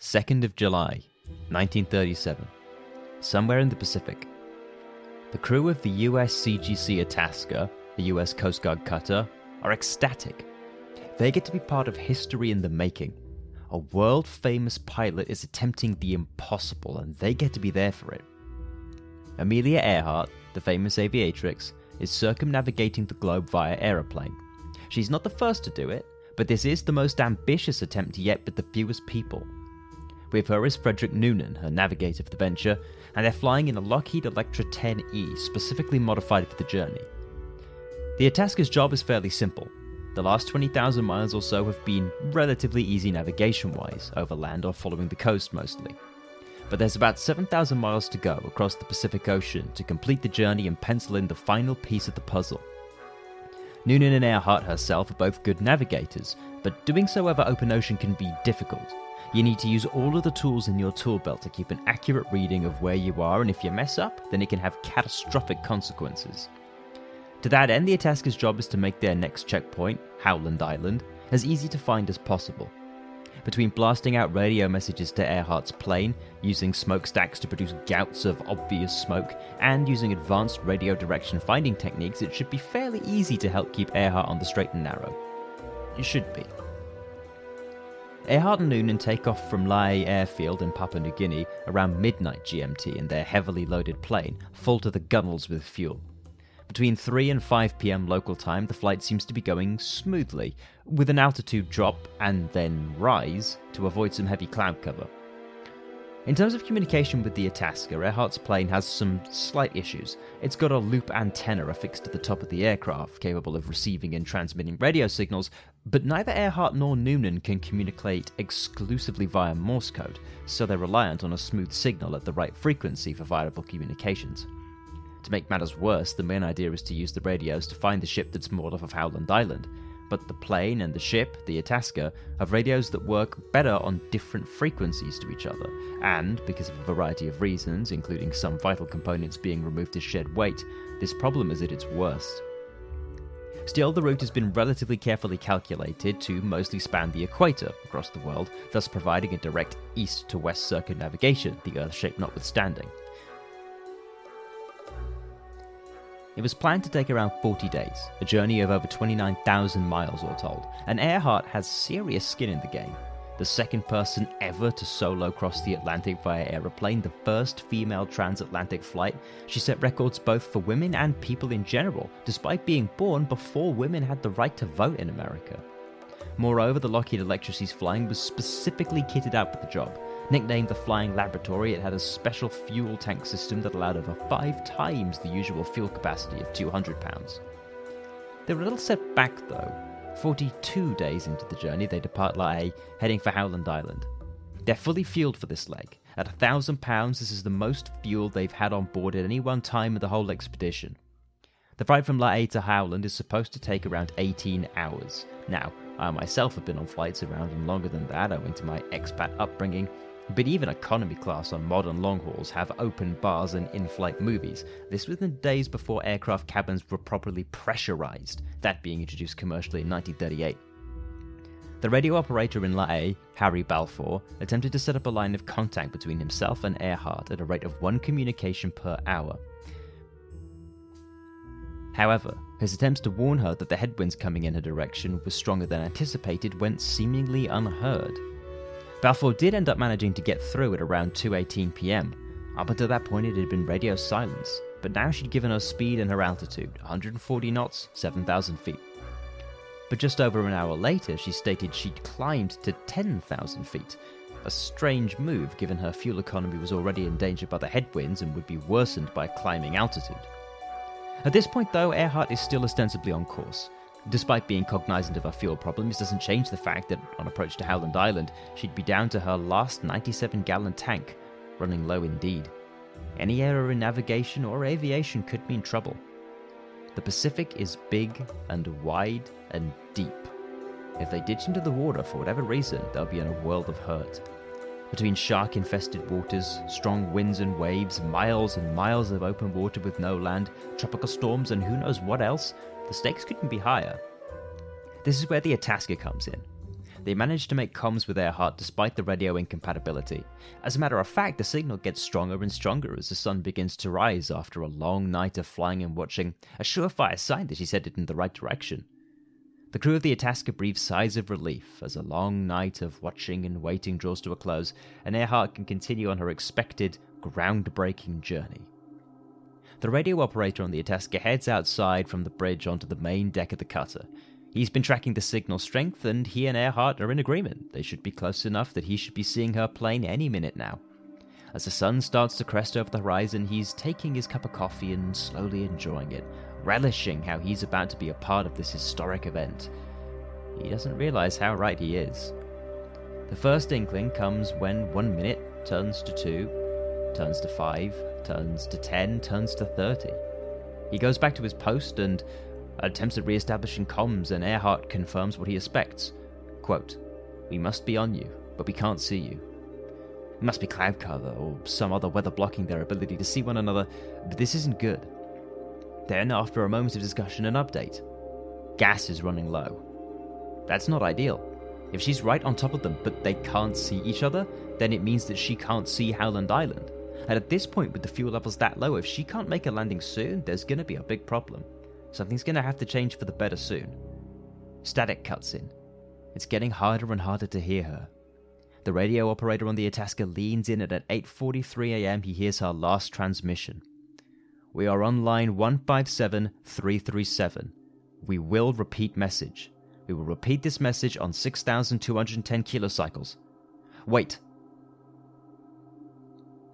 2nd of July, 1937. Somewhere in the Pacific. The crew of the US CGC Itasca, the US Coast Guard cutter, are ecstatic. They get to be part of history in the making. A world famous pilot is attempting the impossible, and they get to be there for it. Amelia Earhart, the famous aviatrix, is circumnavigating the globe via aeroplane. She's not the first to do it, but this is the most ambitious attempt yet with the fewest people. With her is Frederick Noonan, her navigator for the venture, and they're flying in a Lockheed Electra 10E, specifically modified for the journey. The Itasca's job is fairly simple. The last 20,000 miles or so have been relatively easy navigation wise, over land or following the coast mostly. But there's about 7,000 miles to go across the Pacific Ocean to complete the journey and pencil in the final piece of the puzzle. Noonan and Earhart herself are both good navigators, but doing so over open ocean can be difficult. You need to use all of the tools in your tool belt to keep an accurate reading of where you are, and if you mess up, then it can have catastrophic consequences. To that end, the Itasca's job is to make their next checkpoint, Howland Island, as easy to find as possible. Between blasting out radio messages to Earhart's plane, using smokestacks to produce gouts of obvious smoke, and using advanced radio direction finding techniques, it should be fairly easy to help keep Earhart on the straight and narrow. It should be. Earhart and Noonan take off from Lae Airfield in Papua New Guinea around midnight GMT in their heavily loaded plane, full to the gunnels with fuel. Between 3 and 5 pm local time, the flight seems to be going smoothly, with an altitude drop and then rise to avoid some heavy cloud cover. In terms of communication with the Itasca, Earhart's plane has some slight issues. It's got a loop antenna affixed to the top of the aircraft, capable of receiving and transmitting radio signals, but neither Earhart nor Noonan can communicate exclusively via Morse code, so they're reliant on a smooth signal at the right frequency for viable communications. To make matters worse, the main idea is to use the radios to find the ship that's moored off of Howland Island, but the plane and the ship, the Itasca, have radios that work better on different frequencies to each other, and, because of a variety of reasons, including some vital components being removed to shed weight, this problem is at its worst. Still, the route has been relatively carefully calculated to mostly span the equator across the world, thus providing a direct east to west circumnavigation, the Earth shape notwithstanding. It was planned to take around 40 days, a journey of over 29,000 miles all told, and Earhart has serious skin in the game. The second person ever to solo cross the Atlantic via aeroplane, the first female transatlantic flight, she set records both for women and people in general, despite being born before women had the right to vote in America. Moreover, the Lockheed Electra she's flying was specifically kitted out for the job, Nicknamed the Flying Laboratory, it had a special fuel tank system that allowed over five times the usual fuel capacity of 200 pounds. They were a little set back though. 42 days into the journey, they depart Lae, heading for Howland Island. They're fully fueled for this leg. At a thousand pounds, this is the most fuel they've had on board at any one time of the whole expedition. The flight from Lae to Howland is supposed to take around 18 hours. Now, I myself have been on flights around and longer than that owing to my expat upbringing, but even economy class on modern long hauls have open bars and in flight movies. This was in the days before aircraft cabins were properly pressurized, that being introduced commercially in 1938. The radio operator in Lae, Harry Balfour, attempted to set up a line of contact between himself and Earhart at a rate of one communication per hour. However, his attempts to warn her that the headwinds coming in her direction were stronger than anticipated went seemingly unheard. Balfour did end up managing to get through at around 2:18 p.m. Up until that point, it had been radio silence, but now she'd given her speed and her altitude 140 knots, 7,000 feet. But just over an hour later, she stated she'd climbed to 10,000 feet. A strange move given her fuel economy was already endangered by the headwinds and would be worsened by climbing altitude. At this point, though, Earhart is still ostensibly on course. Despite being cognizant of her fuel problems, doesn't change the fact that on approach to Howland Island, she'd be down to her last 97 gallon tank, running low indeed. Any error in navigation or aviation could mean trouble. The Pacific is big and wide and deep. If they ditch into the water for whatever reason, they'll be in a world of hurt. Between shark infested waters, strong winds and waves, miles and miles of open water with no land, tropical storms, and who knows what else, the stakes couldn't be higher. This is where the Itasca comes in. They manage to make comms with Earhart despite the radio incompatibility. As a matter of fact, the signal gets stronger and stronger as the sun begins to rise after a long night of flying and watching, a surefire sign that she's headed in the right direction. The crew of the Itasca breathe sighs of relief as a long night of watching and waiting draws to a close, and Earhart can continue on her expected, groundbreaking journey. The radio operator on the Itasca heads outside from the bridge onto the main deck of the cutter, He's been tracking the signal strength, and he and Earhart are in agreement. They should be close enough that he should be seeing her plane any minute now. As the sun starts to crest over the horizon, he's taking his cup of coffee and slowly enjoying it, relishing how he's about to be a part of this historic event. He doesn't realize how right he is. The first inkling comes when one minute turns to two, turns to five, turns to ten, turns to thirty. He goes back to his post and attempts at re-establishing comms, and Earhart confirms what he expects. Quote, We must be on you, but we can't see you. It must be cloud cover or some other weather blocking their ability to see one another, but this isn't good. Then, after a moment of discussion and update, gas is running low. That's not ideal. If she's right on top of them, but they can't see each other, then it means that she can't see Howland Island. And at this point, with the fuel levels that low, if she can't make a landing soon, there's gonna be a big problem. Something's to have to change for the better soon. Static cuts in. It's getting harder and harder to hear her. The radio operator on the Itasca leans in and at 8:43 a.m. he hears her last transmission. We are on line 157337. We will repeat message. We will repeat this message on 6210 kilocycles. Wait.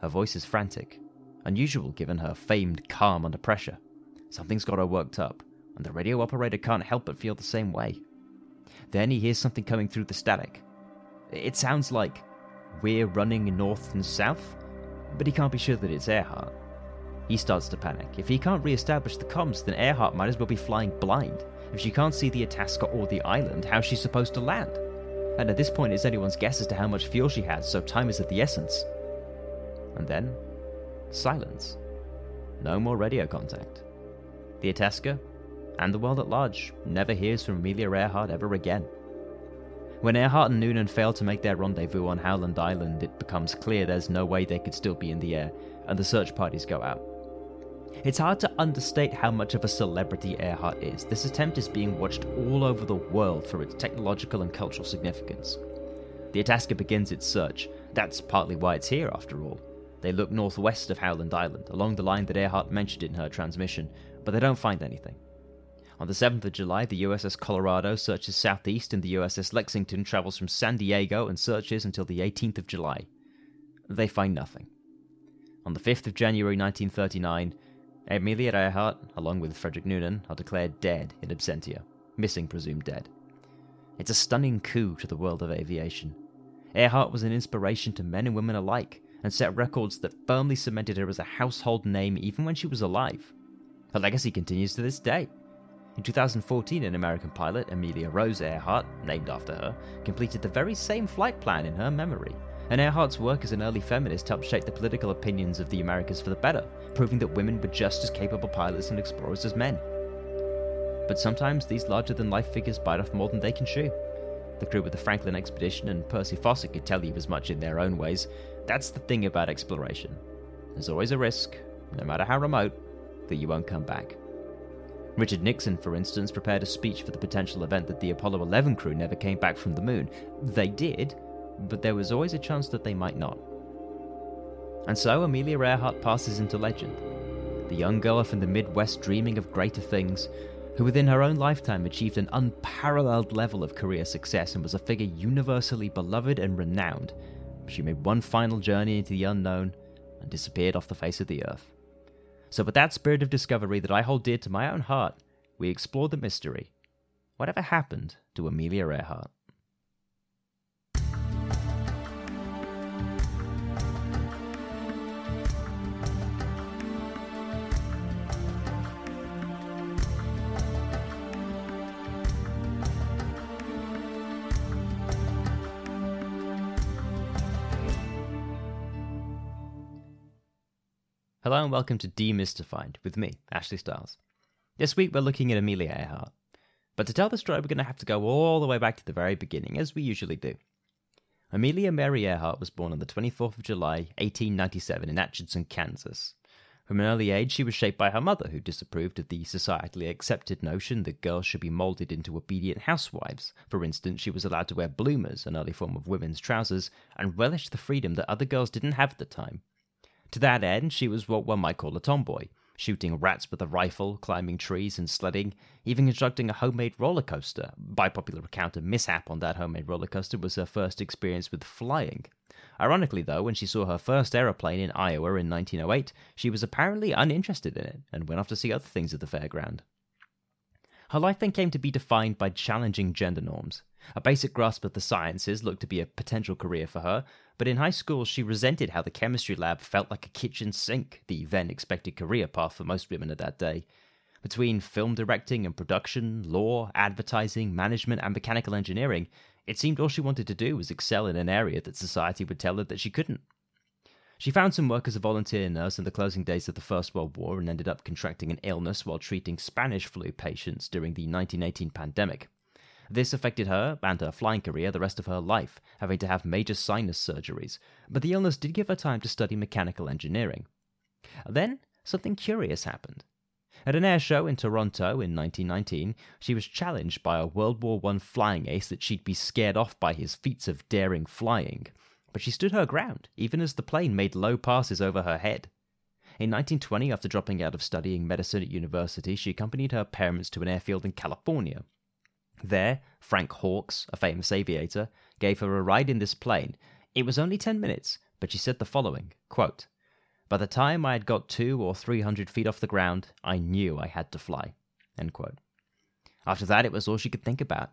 Her voice is frantic, unusual given her famed calm under pressure. Something's got her worked up, and the radio operator can't help but feel the same way. Then he hears something coming through the static. It sounds like we're running north and south, but he can't be sure that it's Earhart. He starts to panic. If he can't re establish the comms, then Earhart might as well be flying blind. If she can't see the Itasca or the island, how's she supposed to land? And at this point, it's anyone's guess as to how much fuel she has, so time is of the essence. And then, silence. No more radio contact. The Itasca, and the world at large, never hears from Amelia Earhart ever again. When Earhart and Noonan fail to make their rendezvous on Howland Island, it becomes clear there's no way they could still be in the air, and the search parties go out. It's hard to understate how much of a celebrity Earhart is. This attempt is being watched all over the world for its technological and cultural significance. The Itasca begins its search. That's partly why it's here, after all. They look northwest of Howland Island, along the line that Earhart mentioned in her transmission, but they don't find anything. On the 7th of July, the USS Colorado searches southeast and the USS Lexington travels from San Diego and searches until the 18th of July. They find nothing. On the 5th of January 1939, Amelia Earhart, along with Frederick Noonan, are declared dead in absentia, missing presumed dead. It's a stunning coup to the world of aviation. Earhart was an inspiration to men and women alike, and set records that firmly cemented her as a household name even when she was alive. Her legacy continues to this day. In 2014, an American pilot, Amelia Rose Earhart, named after her, completed the very same flight plan in her memory. And Earhart's work as an early feminist helped shape the political opinions of the Americas for the better, proving that women were just as capable pilots and explorers as men. But sometimes these larger than life figures bite off more than they can chew. The crew of the Franklin expedition and Percy Fawcett could tell you as much in their own ways. That's the thing about exploration. There's always a risk, no matter how remote, that you won't come back. Richard Nixon, for instance, prepared a speech for the potential event that the Apollo 11 crew never came back from the moon. They did, but there was always a chance that they might not. And so Amelia Earhart passes into legend. The young girl from the Midwest dreaming of greater things, who within her own lifetime achieved an unparalleled level of career success and was a figure universally beloved and renowned. She made one final journey into the unknown and disappeared off the face of the earth. So, with that spirit of discovery that I hold dear to my own heart, we explore the mystery. Whatever happened to Amelia Earhart? Hello and welcome to Demystified with me, Ashley Styles. This week we're looking at Amelia Earhart. But to tell the story, we're going to have to go all the way back to the very beginning, as we usually do. Amelia Mary Earhart was born on the 24th of July, 1897, in Atchison, Kansas. From an early age, she was shaped by her mother, who disapproved of the societally accepted notion that girls should be molded into obedient housewives. For instance, she was allowed to wear bloomers, an early form of women's trousers, and relished the freedom that other girls didn't have at the time. To that end, she was what one might call a tomboy, shooting rats with a rifle, climbing trees and sledding, even constructing a homemade roller coaster. By popular account, a mishap on that homemade roller coaster was her first experience with flying. Ironically, though, when she saw her first aeroplane in Iowa in 1908, she was apparently uninterested in it and went off to see other things at the fairground. Her life then came to be defined by challenging gender norms. A basic grasp of the sciences looked to be a potential career for her, but in high school she resented how the chemistry lab felt like a kitchen sink, the then expected career path for most women of that day. Between film directing and production, law, advertising, management, and mechanical engineering, it seemed all she wanted to do was excel in an area that society would tell her that she couldn't. She found some work as a volunteer nurse in the closing days of the First World War and ended up contracting an illness while treating Spanish flu patients during the 1918 pandemic. This affected her and her flying career the rest of her life, having to have major sinus surgeries, but the illness did give her time to study mechanical engineering. Then, something curious happened. At an air show in Toronto in 1919, she was challenged by a World War I flying ace that she'd be scared off by his feats of daring flying. But she stood her ground, even as the plane made low passes over her head. In 1920, after dropping out of studying medicine at university, she accompanied her parents to an airfield in California. There, Frank Hawks, a famous aviator, gave her a ride in this plane. It was only ten minutes, but she said the following quote, by the time I had got two or three hundred feet off the ground, I knew I had to fly. After that, it was all she could think about.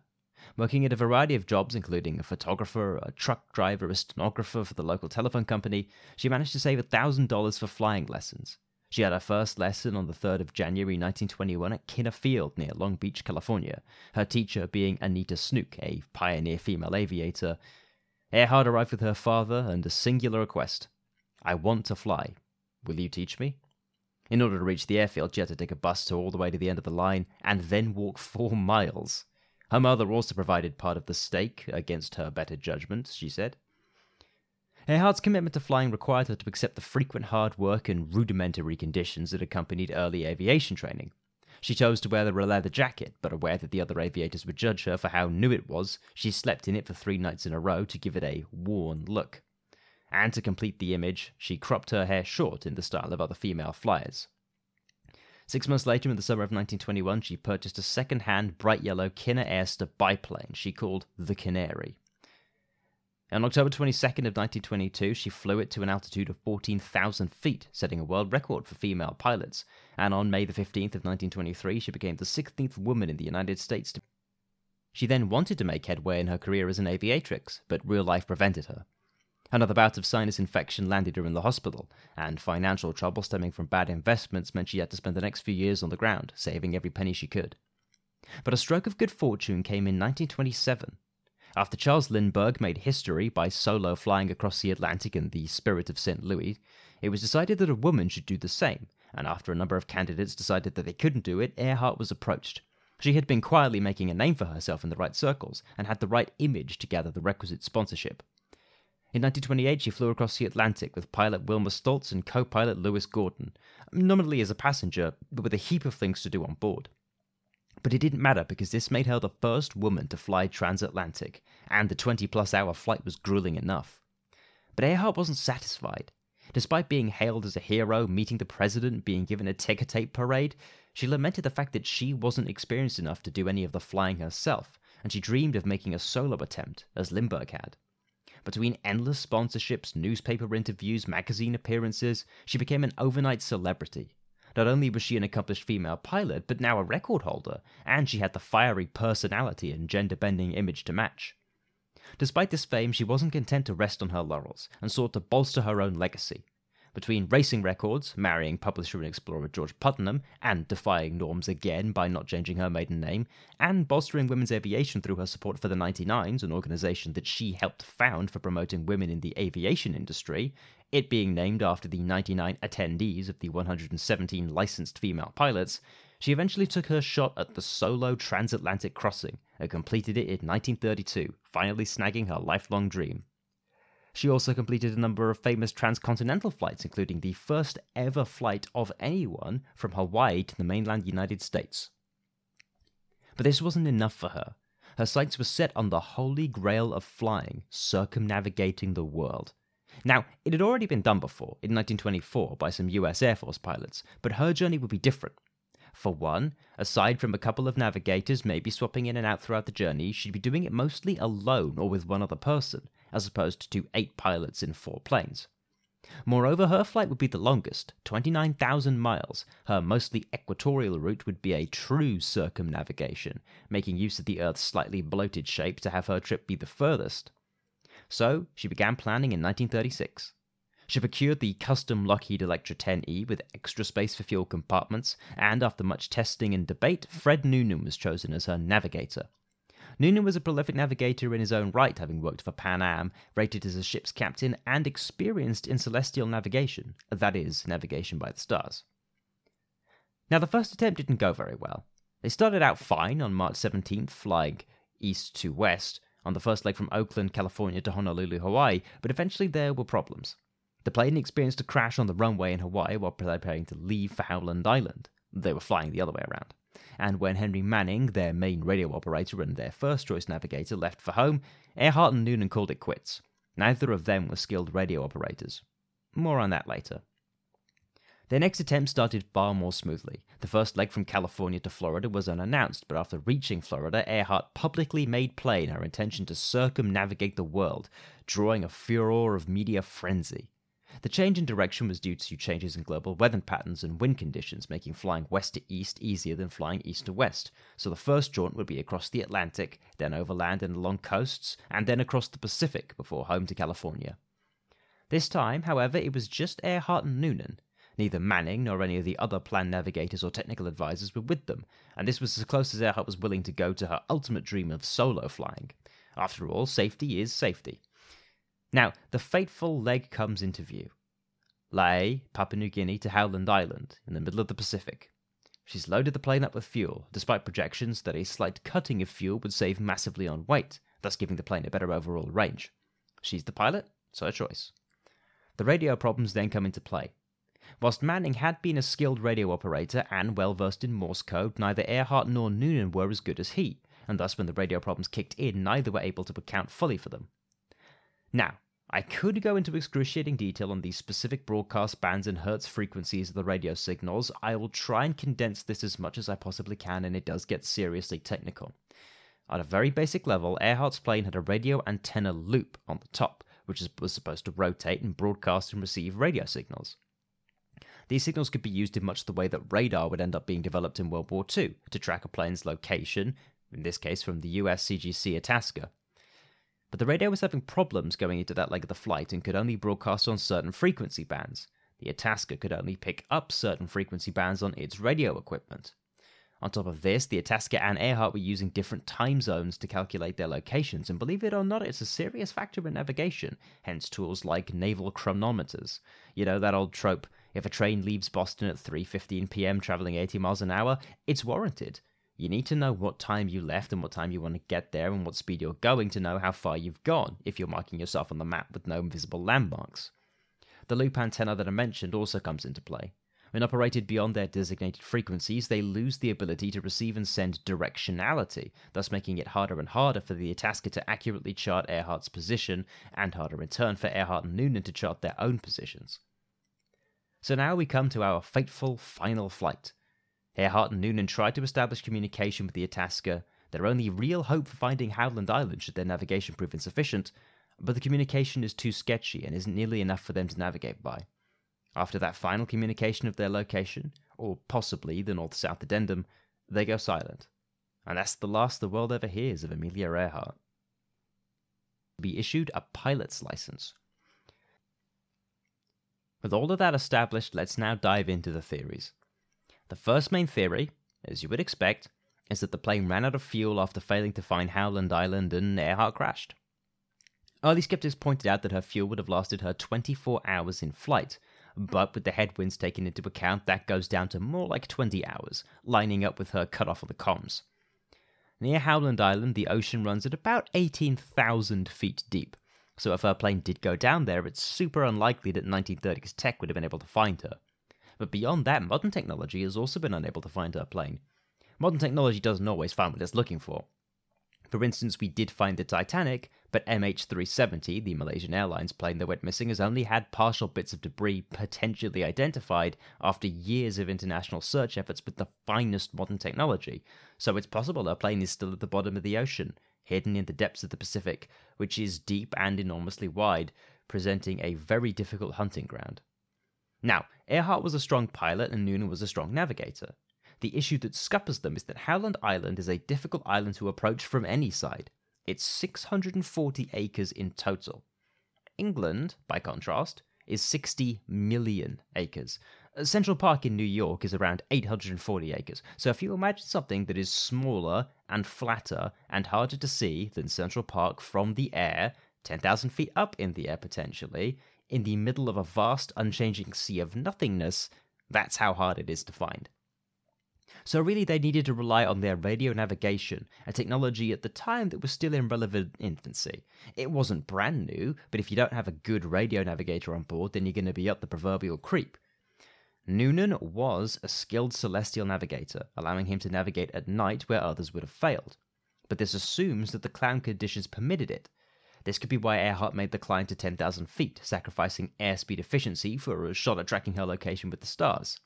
Working at a variety of jobs, including a photographer, a truck driver, a stenographer for the local telephone company, she managed to save $1,000 for flying lessons. She had her first lesson on the 3rd of January 1921 at Kinner Field near Long Beach, California, her teacher being Anita Snook, a pioneer female aviator. Earhart arrived with her father and a singular request I want to fly. Will you teach me? In order to reach the airfield, she had to take a bus to all the way to the end of the line and then walk four miles. Her mother also provided part of the stake against her better judgment, she said. Earhart's commitment to flying required her to accept the frequent hard work and rudimentary conditions that accompanied early aviation training. She chose to wear the leather jacket, but aware that the other aviators would judge her for how new it was, she slept in it for three nights in a row to give it a worn look and to complete the image, she cropped her hair short in the style of other female flyers. Six months later, in the summer of 1921, she purchased a second hand bright yellow Kinner Airster biplane she called the Canary. On October 22nd of 1922, she flew it to an altitude of 14,000 feet, setting a world record for female pilots. And on May the 15th of 1923, she became the 16th woman in the United States to. She then wanted to make headway in her career as an aviatrix, but real life prevented her. Another bout of sinus infection landed her in the hospital, and financial trouble stemming from bad investments meant she had to spend the next few years on the ground, saving every penny she could. But a stroke of good fortune came in 1927. After Charles Lindbergh made history by solo flying across the Atlantic in the Spirit of St. Louis, it was decided that a woman should do the same, and after a number of candidates decided that they couldn't do it, Earhart was approached. She had been quietly making a name for herself in the right circles, and had the right image to gather the requisite sponsorship. In 1928, she flew across the Atlantic with pilot Wilmer Stultz and co pilot Louis Gordon, nominally as a passenger, but with a heap of things to do on board. But it didn't matter because this made her the first woman to fly transatlantic, and the 20 plus hour flight was grueling enough. But Earhart wasn't satisfied. Despite being hailed as a hero, meeting the president, being given a ticker tape parade, she lamented the fact that she wasn't experienced enough to do any of the flying herself, and she dreamed of making a solo attempt, as Lindbergh had. Between endless sponsorships, newspaper interviews, magazine appearances, she became an overnight celebrity. Not only was she an accomplished female pilot, but now a record holder, and she had the fiery personality and gender bending image to match. Despite this fame, she wasn't content to rest on her laurels and sought to bolster her own legacy between racing records, marrying publisher and explorer George Putnam, and defying norms again by not changing her maiden name, and bolstering women's aviation through her support for the 99s, an organization that she helped found for promoting women in the aviation industry, it being named after the 99 attendees of the 117 licensed female pilots, She eventually took her shot at the solo transatlantic crossing and completed it in 1932, finally snagging her lifelong dream. She also completed a number of famous transcontinental flights, including the first ever flight of anyone from Hawaii to the mainland United States. But this wasn't enough for her. Her sights were set on the holy grail of flying, circumnavigating the world. Now, it had already been done before, in 1924, by some US Air Force pilots, but her journey would be different. For one, aside from a couple of navigators maybe swapping in and out throughout the journey, she'd be doing it mostly alone or with one other person, as opposed to eight pilots in four planes. Moreover, her flight would be the longest, 29,000 miles. Her mostly equatorial route would be a true circumnavigation, making use of the Earth's slightly bloated shape to have her trip be the furthest. So, she began planning in 1936. She procured the custom Lockheed Electra 10E with extra space for fuel compartments, and after much testing and debate, Fred Noonan was chosen as her navigator. Noonan was a prolific navigator in his own right, having worked for Pan Am, rated as a ship's captain, and experienced in celestial navigation, that is, navigation by the stars. Now, the first attempt didn't go very well. They started out fine on March 17th, flying east to west on the first leg from Oakland, California to Honolulu, Hawaii, but eventually there were problems. The plane experienced a crash on the runway in Hawaii while preparing to leave for Howland Island. They were flying the other way around and when Henry Manning, their main radio operator and their first choice navigator, left for home, Earhart and Noonan called it quits. Neither of them were skilled radio operators. More on that later. Their next attempt started far more smoothly. The first leg from California to Florida was unannounced, but after reaching Florida, Earhart publicly made plain her intention to circumnavigate the world, drawing a furor of media frenzy. The change in direction was due to changes in global weather patterns and wind conditions, making flying west to east easier than flying east to west. So the first jaunt would be across the Atlantic, then overland and along coasts, and then across the Pacific before home to California. This time, however, it was just Earhart and Noonan. Neither Manning nor any of the other planned navigators or technical advisors were with them, and this was as close as Earhart was willing to go to her ultimate dream of solo flying. After all, safety is safety. Now, the fateful leg comes into view. Lae, Papua New Guinea to Howland Island, in the middle of the Pacific. She's loaded the plane up with fuel, despite projections that a slight cutting of fuel would save massively on weight, thus giving the plane a better overall range. She's the pilot, so her choice. The radio problems then come into play. Whilst Manning had been a skilled radio operator and well versed in Morse code, neither Earhart nor Noonan were as good as he, and thus when the radio problems kicked in, neither were able to account fully for them. Now, I could go into excruciating detail on the specific broadcast bands and hertz frequencies of the radio signals. I will try and condense this as much as I possibly can, and it does get seriously technical. At a very basic level, Earhart's plane had a radio antenna loop on the top, which was supposed to rotate and broadcast and receive radio signals. These signals could be used in much the way that radar would end up being developed in World War II to track a plane's location, in this case from the US CGC Itasca, but the radio was having problems going into that leg of the flight and could only broadcast on certain frequency bands. The Itasca could only pick up certain frequency bands on its radio equipment. On top of this, the Itasca and Earhart were using different time zones to calculate their locations, and believe it or not, it's a serious factor in navigation, hence tools like naval chronometers. You know, that old trope if a train leaves Boston at 3:15 p.m. traveling 80 miles an hour, it's warranted. You need to know what time you left and what time you want to get there and what speed you're going to know how far you've gone if you're marking yourself on the map with no visible landmarks. The loop antenna that I mentioned also comes into play. When operated beyond their designated frequencies, they lose the ability to receive and send directionality, thus making it harder and harder for the Itasca to accurately chart Earhart's position, and harder in turn for Earhart and Noonan to chart their own positions. So now we come to our fateful final flight, Earhart and Noonan tried to establish communication with the Itasca, their only real hope for finding Howland Island should their navigation prove insufficient, but the communication is too sketchy and isn't nearly enough for them to navigate by. After that final communication of their location, or possibly the north south addendum, they go silent. And that's the last the world ever hears of Amelia Earhart. Be issued a pilot's license. With all of that established, let's now dive into the theories. The first main theory, as you would expect, is that the plane ran out of fuel after failing to find Howland Island and Earhart crashed. Early skeptics pointed out that her fuel would have lasted her 24 hours in flight, but with the headwinds taken into account, that goes down to more like 20 hours, lining up with her cut off of the comms. Near Howland Island, the ocean runs at about 18,000 feet deep, so if her plane did go down there, it's super unlikely that 1930s tech would have been able to find her. But beyond that, modern technology has also been unable to find her plane. Modern technology doesn't always find what it's looking for. For instance, we did find the Titanic, but MH370, the Malaysian Airlines plane that went missing, has only had partial bits of debris potentially identified after years of international search efforts with the finest modern technology. So it's possible our plane is still at the bottom of the ocean, hidden in the depths of the Pacific, which is deep and enormously wide, presenting a very difficult hunting ground. Now, Earhart was a strong pilot and Noonan was a strong navigator. The issue that scuppers them is that Howland Island is a difficult island to approach from any side. It's 640 acres in total. England, by contrast, is 60 million acres. Uh, Central Park in New York is around 840 acres. So if you imagine something that is smaller and flatter and harder to see than Central Park from the air, 10,000 feet up in the air potentially, in the middle of a vast, unchanging sea of nothingness, that's how hard it is to find. So, really, they needed to rely on their radio navigation, a technology at the time that was still in relevant infancy. It wasn't brand new, but if you don't have a good radio navigator on board, then you're going to be up the proverbial creep. Noonan was a skilled celestial navigator, allowing him to navigate at night where others would have failed. But this assumes that the cloud conditions permitted it. This could be why Earhart made the climb to 10,000 feet, sacrificing airspeed efficiency for a shot at tracking her location with the stars.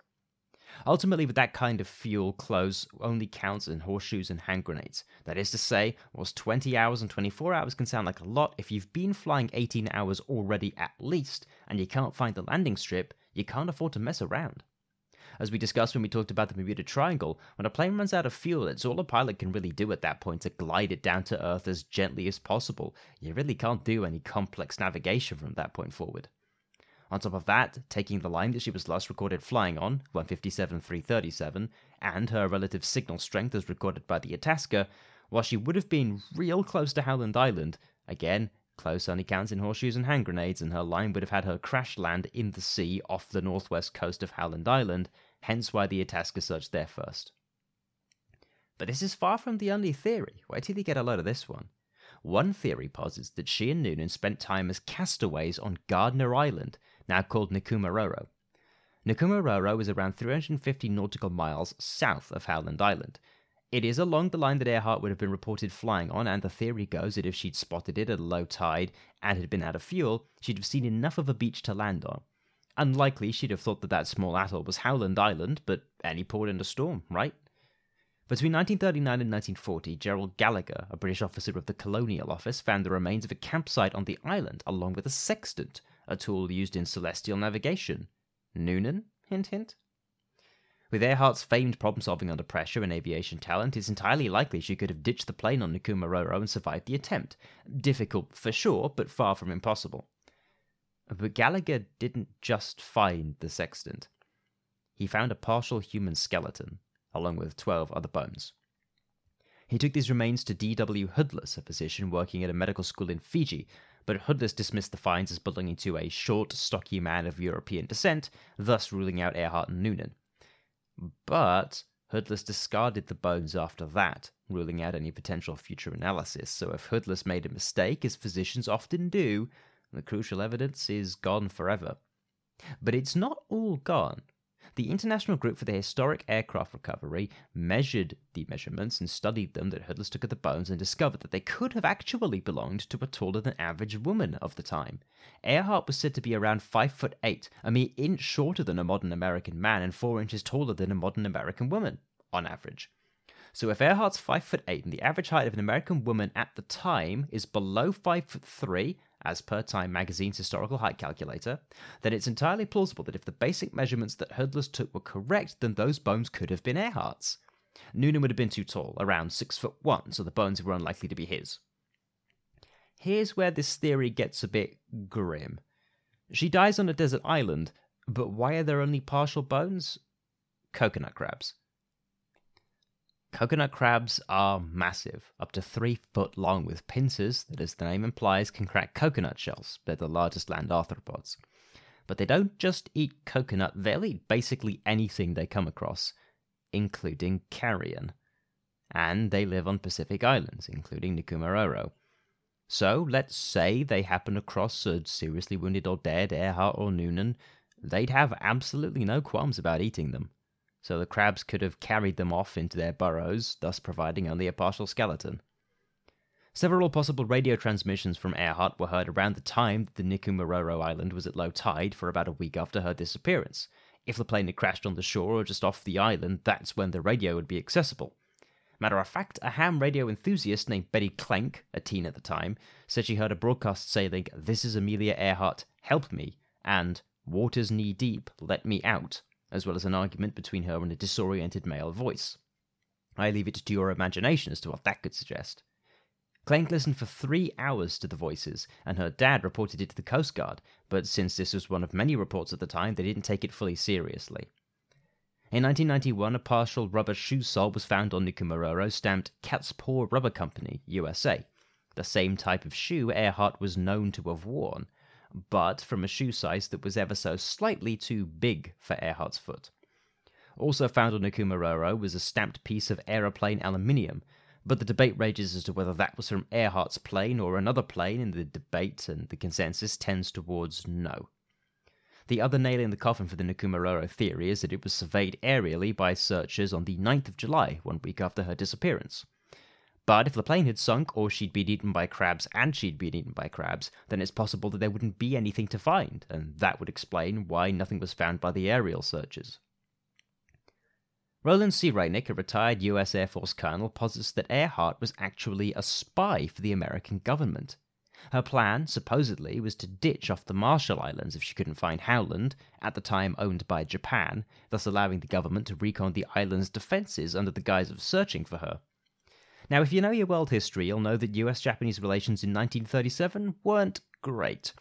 Ultimately, with that kind of fuel, clothes only counts in horseshoes and hand grenades. That is to say, whilst 20 hours and 24 hours can sound like a lot, if you've been flying 18 hours already at least, and you can't find the landing strip, you can't afford to mess around. As we discussed when we talked about the Bermuda Triangle, when a plane runs out of fuel, it's all a pilot can really do at that point to glide it down to Earth as gently as possible. You really can't do any complex navigation from that point forward. On top of that, taking the line that she was last recorded flying on, 157.337, and her relative signal strength as recorded by the Itasca, while she would have been real close to Howland Island, again, close only counts in horseshoes and hand grenades, and her line would have had her crash land in the sea off the northwest coast of Howland Island, hence why the Itasca searched there first. But this is far from the only theory. Wait till you get a load of this one. One theory posits that she and Noonan spent time as castaways on Gardner Island, now called Nikumaroro. Nikumaroro is around 350 nautical miles south of Howland Island. It is along the line that Earhart would have been reported flying on, and the theory goes that if she'd spotted it at low tide and had been out of fuel, she'd have seen enough of a beach to land on. Unlikely she'd have thought that that small atoll was Howland Island, but any port in a storm, right? Between 1939 and 1940, Gerald Gallagher, a British officer of the Colonial Office, found the remains of a campsite on the island along with a sextant, a tool used in celestial navigation. Noonan? Hint, hint. With Earhart's famed problem solving under pressure and aviation talent, it's entirely likely she could have ditched the plane on Nikumaroro and survived the attempt. Difficult for sure, but far from impossible. But Gallagher didn't just find the sextant. He found a partial human skeleton, along with 12 other bones. He took these remains to D.W. Hoodless, a physician working at a medical school in Fiji, but Hoodless dismissed the finds as belonging to a short, stocky man of European descent, thus ruling out Earhart and Noonan. But Hoodless discarded the bones after that, ruling out any potential future analysis. So if Hoodless made a mistake, as physicians often do, the crucial evidence is gone forever. But it's not all gone. The International Group for the Historic Aircraft Recovery measured the measurements and studied them that Hoodless took of the bones and discovered that they could have actually belonged to a taller than average woman of the time. Earhart was said to be around 5 foot 8, a mere inch shorter than a modern American man and 4 inches taller than a modern American woman, on average. So if Earhart's 5 foot 8 and the average height of an American woman at the time is below 5 foot 3 as per Time magazine's historical height calculator, then it's entirely plausible that if the basic measurements that Hoodless took were correct, then those bones could have been Earhart's. Noonan would have been too tall, around six foot one, so the bones were unlikely to be his. Here's where this theory gets a bit grim. She dies on a desert island, but why are there only partial bones? Coconut crabs. Coconut crabs are massive, up to three foot long, with pincers that, as the name implies, can crack coconut shells. They're the largest land arthropods. But they don't just eat coconut, they'll eat basically anything they come across, including carrion. And they live on Pacific Islands, including Nikumaroro. So, let's say they happen across a seriously wounded or dead Earhart or Noonan, they'd have absolutely no qualms about eating them. So the crabs could have carried them off into their burrows, thus providing only a partial skeleton. Several possible radio transmissions from Earhart were heard around the time that the Nikumaroro island was at low tide for about a week after her disappearance. If the plane had crashed on the shore or just off the island, that's when the radio would be accessible. Matter of fact, a ham radio enthusiast named Betty Klenk, a teen at the time, said she heard a broadcast saying, This is Amelia Earhart, help me, and Water's knee deep, let me out, as well as an argument between her and a disoriented male voice. I leave it to your imagination as to what that could suggest. Klenk listened for three hours to the voices, and her dad reported it to the Coast Guard, but since this was one of many reports at the time, they didn't take it fully seriously. In 1991, a partial rubber shoe sole was found on Nikumaroro stamped Cat's Paw Rubber Company, USA, the same type of shoe Earhart was known to have worn, but from a shoe size that was ever so slightly too big for Earhart's foot. Also found on Nikumaroro was a stamped piece of aeroplane aluminium, but the debate rages as to whether that was from Earhart's plane or another plane, and the debate and the consensus tends towards no. The other nail in the coffin for the Nikumaroro theory is that it was surveyed aerially by searchers on the 9th of July, one week after her disappearance. But if the plane had sunk, or she'd been eaten by crabs and she'd been eaten by crabs, then it's possible that there wouldn't be anything to find, and that would explain why nothing was found by the aerial searches. Rollin C. Reineck, a retired US Air Force colonel, posits that Earhart was actually a spy for the American government. Her plan, supposedly, was to ditch off the Marshall Islands if she couldn't find Howland, at the time owned by Japan, thus allowing the government to recon the island's defenses under the guise of searching for her. Now, if you know your world history, you'll know that US Japanese relations in 1937 weren't great.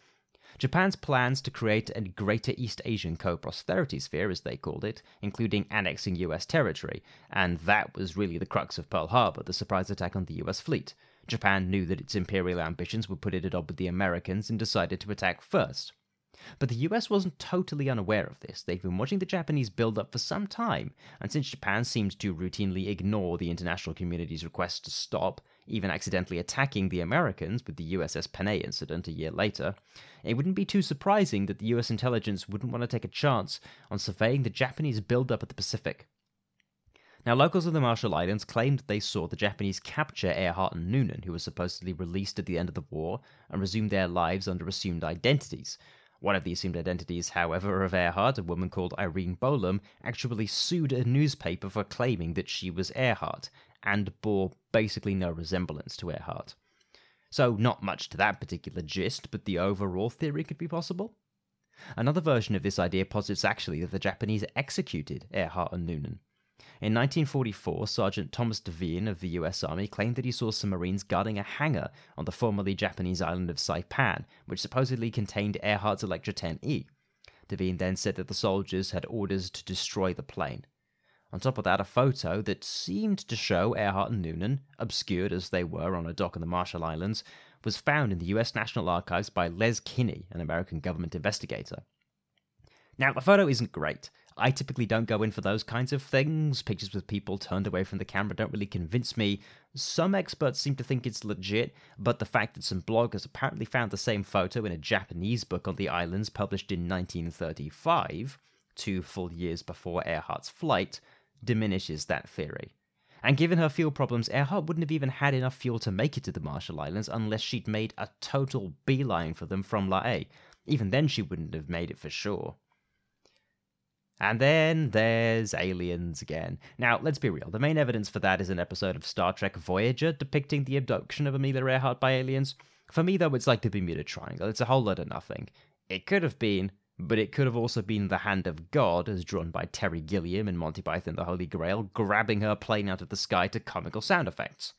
Japan's plans to create a Greater East Asian co prosperity sphere, as they called it, including annexing US territory, and that was really the crux of Pearl Harbor, the surprise attack on the US fleet. Japan knew that its imperial ambitions would put it at odds with the Americans and decided to attack first. But the US wasn't totally unaware of this. They'd been watching the Japanese build up for some time, and since Japan seemed to routinely ignore the international community's request to stop, even accidentally attacking the Americans with the USS Panay incident a year later, it wouldn't be too surprising that the US intelligence wouldn't want to take a chance on surveying the Japanese build-up at the Pacific. Now, locals of the Marshall Islands claimed they saw the Japanese capture Earhart and Noonan, who were supposedly released at the end of the war, and resumed their lives under assumed identities. One of the assumed identities, however, of Earhart, a woman called Irene Bolam, actually sued a newspaper for claiming that she was Earhart, and bore basically no resemblance to Earhart. So, not much to that particular gist, but the overall theory could be possible. Another version of this idea posits actually that the Japanese executed Earhart and Noonan. In 1944, Sergeant Thomas Devine of the US Army claimed that he saw some Marines guarding a hangar on the formerly Japanese island of Saipan, which supposedly contained Earhart's Electra 10E. Devine then said that the soldiers had orders to destroy the plane. On top of that, a photo that seemed to show Earhart and Noonan, obscured as they were on a dock in the Marshall Islands, was found in the US National Archives by Les Kinney, an American government investigator. Now, the photo isn't great. I typically don't go in for those kinds of things. Pictures with people turned away from the camera don't really convince me. Some experts seem to think it's legit, but the fact that some bloggers apparently found the same photo in a Japanese book on the islands published in 1935, two full years before Earhart's flight, diminishes that theory. And given her fuel problems, Earhart wouldn't have even had enough fuel to make it to the Marshall Islands unless she'd made a total beeline for them from Lae. Even then, she wouldn't have made it for sure. And then there's aliens again. Now, let's be real. The main evidence for that is an episode of Star Trek Voyager depicting the abduction of Amelia Earhart by aliens. For me, though, it's like the Bermuda Triangle. It's a whole lot of nothing. It could have been, but it could have also been the hand of God, as drawn by Terry Gilliam in Monty Python the Holy Grail, grabbing her plane out of the sky to comical sound effects.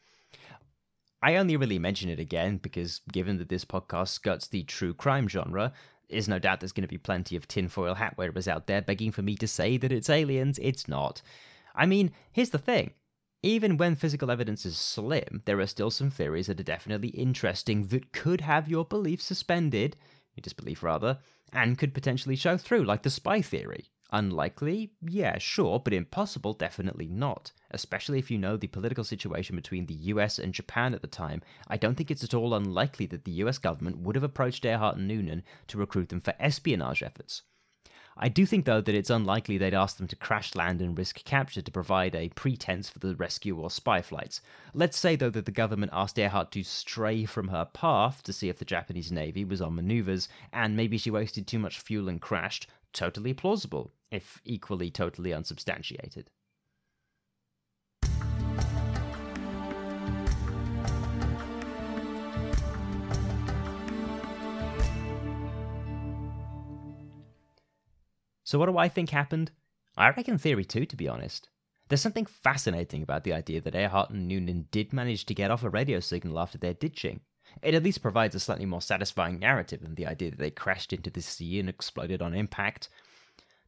I only really mention it again because, given that this podcast skirts the true crime genre, is no doubt there's going to be plenty of tinfoil hat wearers out there begging for me to say that it's aliens. It's not. I mean, here's the thing. Even when physical evidence is slim, there are still some theories that are definitely interesting that could have your belief suspended your disbelief rather, and could potentially show through, like the spy theory. Unlikely? Yeah, sure, but impossible? Definitely not. Especially if you know the political situation between the US and Japan at the time, I don't think it's at all unlikely that the US government would have approached Earhart and Noonan to recruit them for espionage efforts. I do think, though, that it's unlikely they'd ask them to crash land and risk capture to provide a pretense for the rescue or spy flights. Let's say, though, that the government asked Earhart to stray from her path to see if the Japanese Navy was on maneuvers, and maybe she wasted too much fuel and crashed. Totally plausible, if equally totally unsubstantiated. So, what do I think happened? I reckon theory two, to be honest. There's something fascinating about the idea that Earhart and Noonan did manage to get off a radio signal after their ditching. It at least provides a slightly more satisfying narrative than the idea that they crashed into the sea and exploded on impact.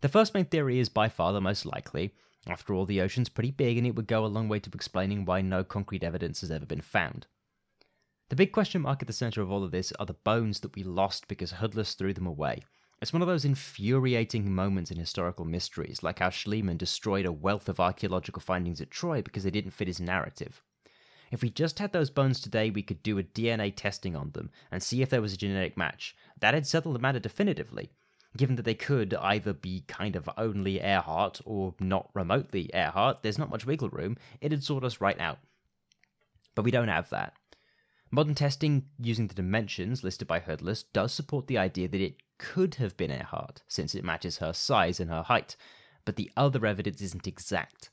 The first main theory is by far the most likely. After all, the ocean's pretty big and it would go a long way to explaining why no concrete evidence has ever been found. The big question mark at the center of all of this are the bones that we lost because Hoodless threw them away. It's one of those infuriating moments in historical mysteries, like how Schliemann destroyed a wealth of archaeological findings at Troy because they didn't fit his narrative. If we just had those bones today, we could do a DNA testing on them and see if there was a genetic match. That'd settle the matter definitively, given that they could either be kind of only Earhart or not remotely Earhart, there's not much wiggle room, it'd sort us right out. But we don't have that. Modern testing using the dimensions listed by Hoodless does support the idea that it could have been Earhart, since it matches her size and her height, but the other evidence isn't exact.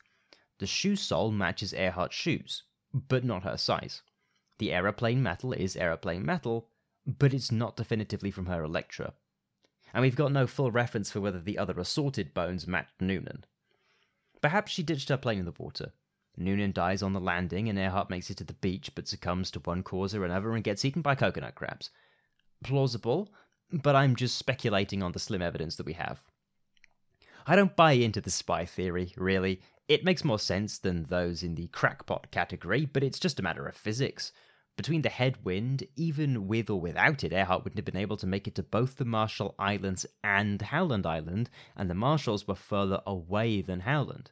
The shoe sole matches Earhart's shoes, but not her size. The aeroplane metal is aeroplane metal, but it's not definitively from her Electra. And we've got no full reference for whether the other assorted bones matched Noonan. Perhaps she ditched her plane in the water. Noonan dies on the landing, and Earhart makes it to the beach but succumbs to one cause or another and gets eaten by coconut crabs. Plausible, but I'm just speculating on the slim evidence that we have. I don't buy into the spy theory, really. It makes more sense than those in the crackpot category, but it's just a matter of physics. Between the headwind, even with or without it, Earhart wouldn't have been able to make it to both the Marshall Islands and Howland Island, and the Marshalls were further away than Howland.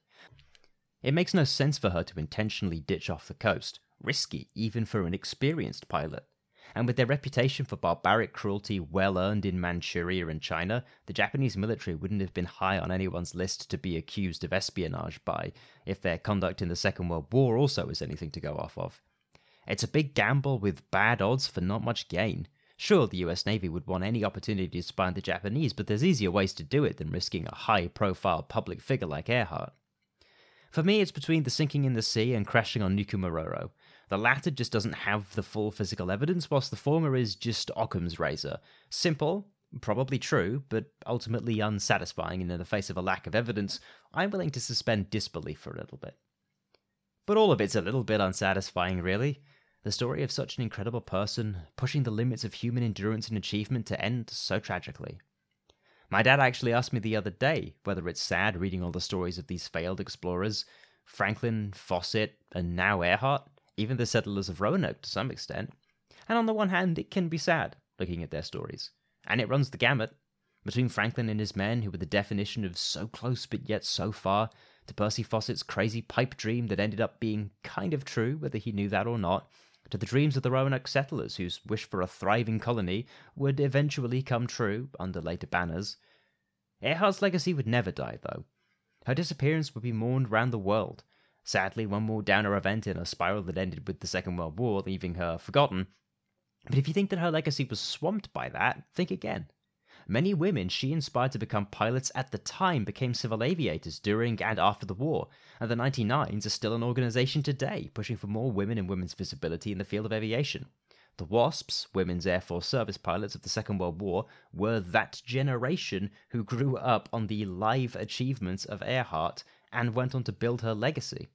It makes no sense for her to intentionally ditch off the coast, risky even for an experienced pilot and with their reputation for barbaric cruelty well earned in Manchuria and China, the Japanese military wouldn't have been high on anyone's list to be accused of espionage by, if their conduct in the Second World War also is anything to go off of. It's a big gamble with bad odds for not much gain. Sure, the US Navy would want any opportunity to spy on the Japanese, but there's easier ways to do it than risking a high profile public figure like Earhart. For me, it's between the sinking in the sea and crashing on Nikumaroro. The latter just doesn't have the full physical evidence, whilst the former is just Occam's razor. Simple, probably true, but ultimately unsatisfying, and in the face of a lack of evidence, I'm willing to suspend disbelief for a little bit. But all of it's a little bit unsatisfying, really. The story of such an incredible person, pushing the limits of human endurance and achievement to end so tragically. My dad actually asked me the other day whether it's sad reading all the stories of these failed explorers Franklin, Fawcett, and now Earhart even the settlers of Roanoke to some extent. And on the one hand, it can be sad looking at their stories. And it runs the gamut between Franklin and his men, who were the definition of so close but yet so far, to Percy Fawcett's crazy pipe dream that ended up being kind of true, whether he knew that or not, to the dreams of the Roanoke settlers whose wish for a thriving colony would eventually come true under later banners. Earhart's legacy would never die, though. Her disappearance would be mourned round the world, Sadly, one more downer event in a spiral that ended with the Second World War, leaving her forgotten. But if you think that her legacy was swamped by that, think again. Many women she inspired to become pilots at the time became civil aviators during and after the war, and the 99s are still an organization today pushing for more women and women's visibility in the field of aviation. The WASPs, Women's Air Force Service pilots of the Second World War, were that generation who grew up on the live achievements of Earhart and went on to build her legacy.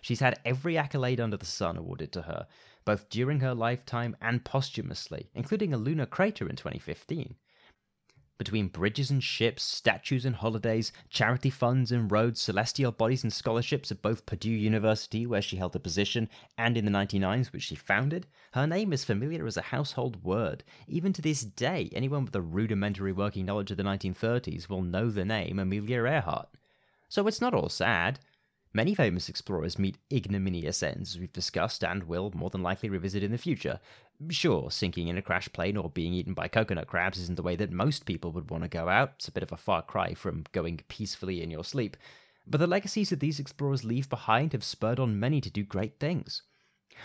She's had every accolade under the sun awarded to her, both during her lifetime and posthumously, including a lunar crater in 2015. Between bridges and ships, statues and holidays, charity funds and roads, celestial bodies and scholarships at both Purdue University, where she held a position, and in the 99s, which she founded, her name is familiar as a household word. Even to this day, anyone with a rudimentary working knowledge of the 1930s will know the name Amelia Earhart. So it's not all sad. Many famous explorers meet ignominious ends, as we've discussed and will more than likely revisit in the future. Sure, sinking in a crash plane or being eaten by coconut crabs isn't the way that most people would want to go out. It's a bit of a far cry from going peacefully in your sleep. But the legacies that these explorers leave behind have spurred on many to do great things.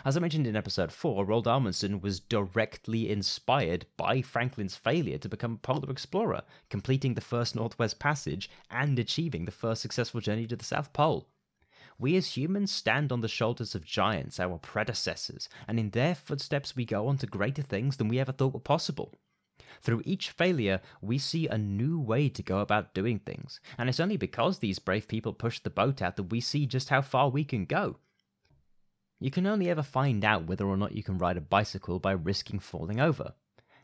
As I mentioned in episode 4, Roald Amundsen was directly inspired by Franklin's failure to become a polar explorer, completing the first Northwest Passage and achieving the first successful journey to the South Pole. We as humans stand on the shoulders of giants, our predecessors, and in their footsteps we go on to greater things than we ever thought were possible. Through each failure, we see a new way to go about doing things, and it's only because these brave people pushed the boat out that we see just how far we can go. You can only ever find out whether or not you can ride a bicycle by risking falling over.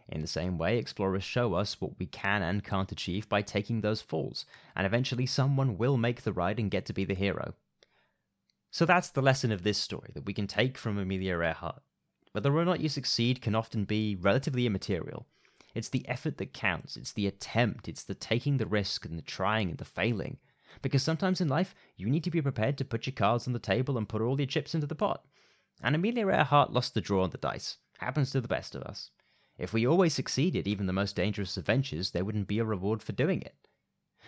In the same way, explorers show us what we can and can't achieve by taking those falls, and eventually someone will make the ride and get to be the hero. So that's the lesson of this story that we can take from Amelia Earhart. Whether or not you succeed can often be relatively immaterial. It's the effort that counts, it's the attempt, it's the taking the risk and the trying and the failing. Because sometimes in life, you need to be prepared to put your cards on the table and put all your chips into the pot. And Amelia Earhart lost the draw on the dice. Happens to the best of us. If we always succeeded even the most dangerous adventures, there wouldn't be a reward for doing it.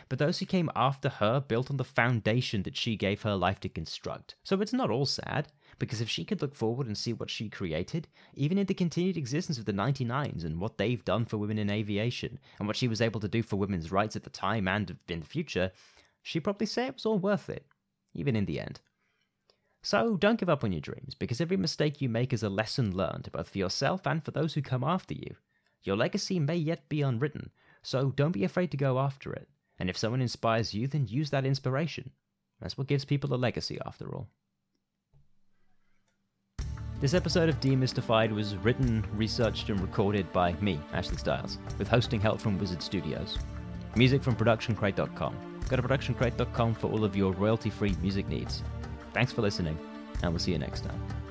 But those who came after her built on the foundation that she gave her life to construct. So it's not all sad, because if she could look forward and see what she created, even in the continued existence of the 99s and what they've done for women in aviation, and what she was able to do for women's rights at the time and in the future, she'd probably say it was all worth it, even in the end. So don't give up on your dreams, because every mistake you make is a lesson learned, both for yourself and for those who come after you. Your legacy may yet be unwritten, so don't be afraid to go after it. And if someone inspires you, then use that inspiration. That's what gives people a legacy, after all. This episode of Demystified was written, researched, and recorded by me, Ashley Styles, with hosting help from Wizard Studios. Music from ProductionCrate.com. Go to ProductionCrate.com for all of your royalty free music needs. Thanks for listening, and we'll see you next time.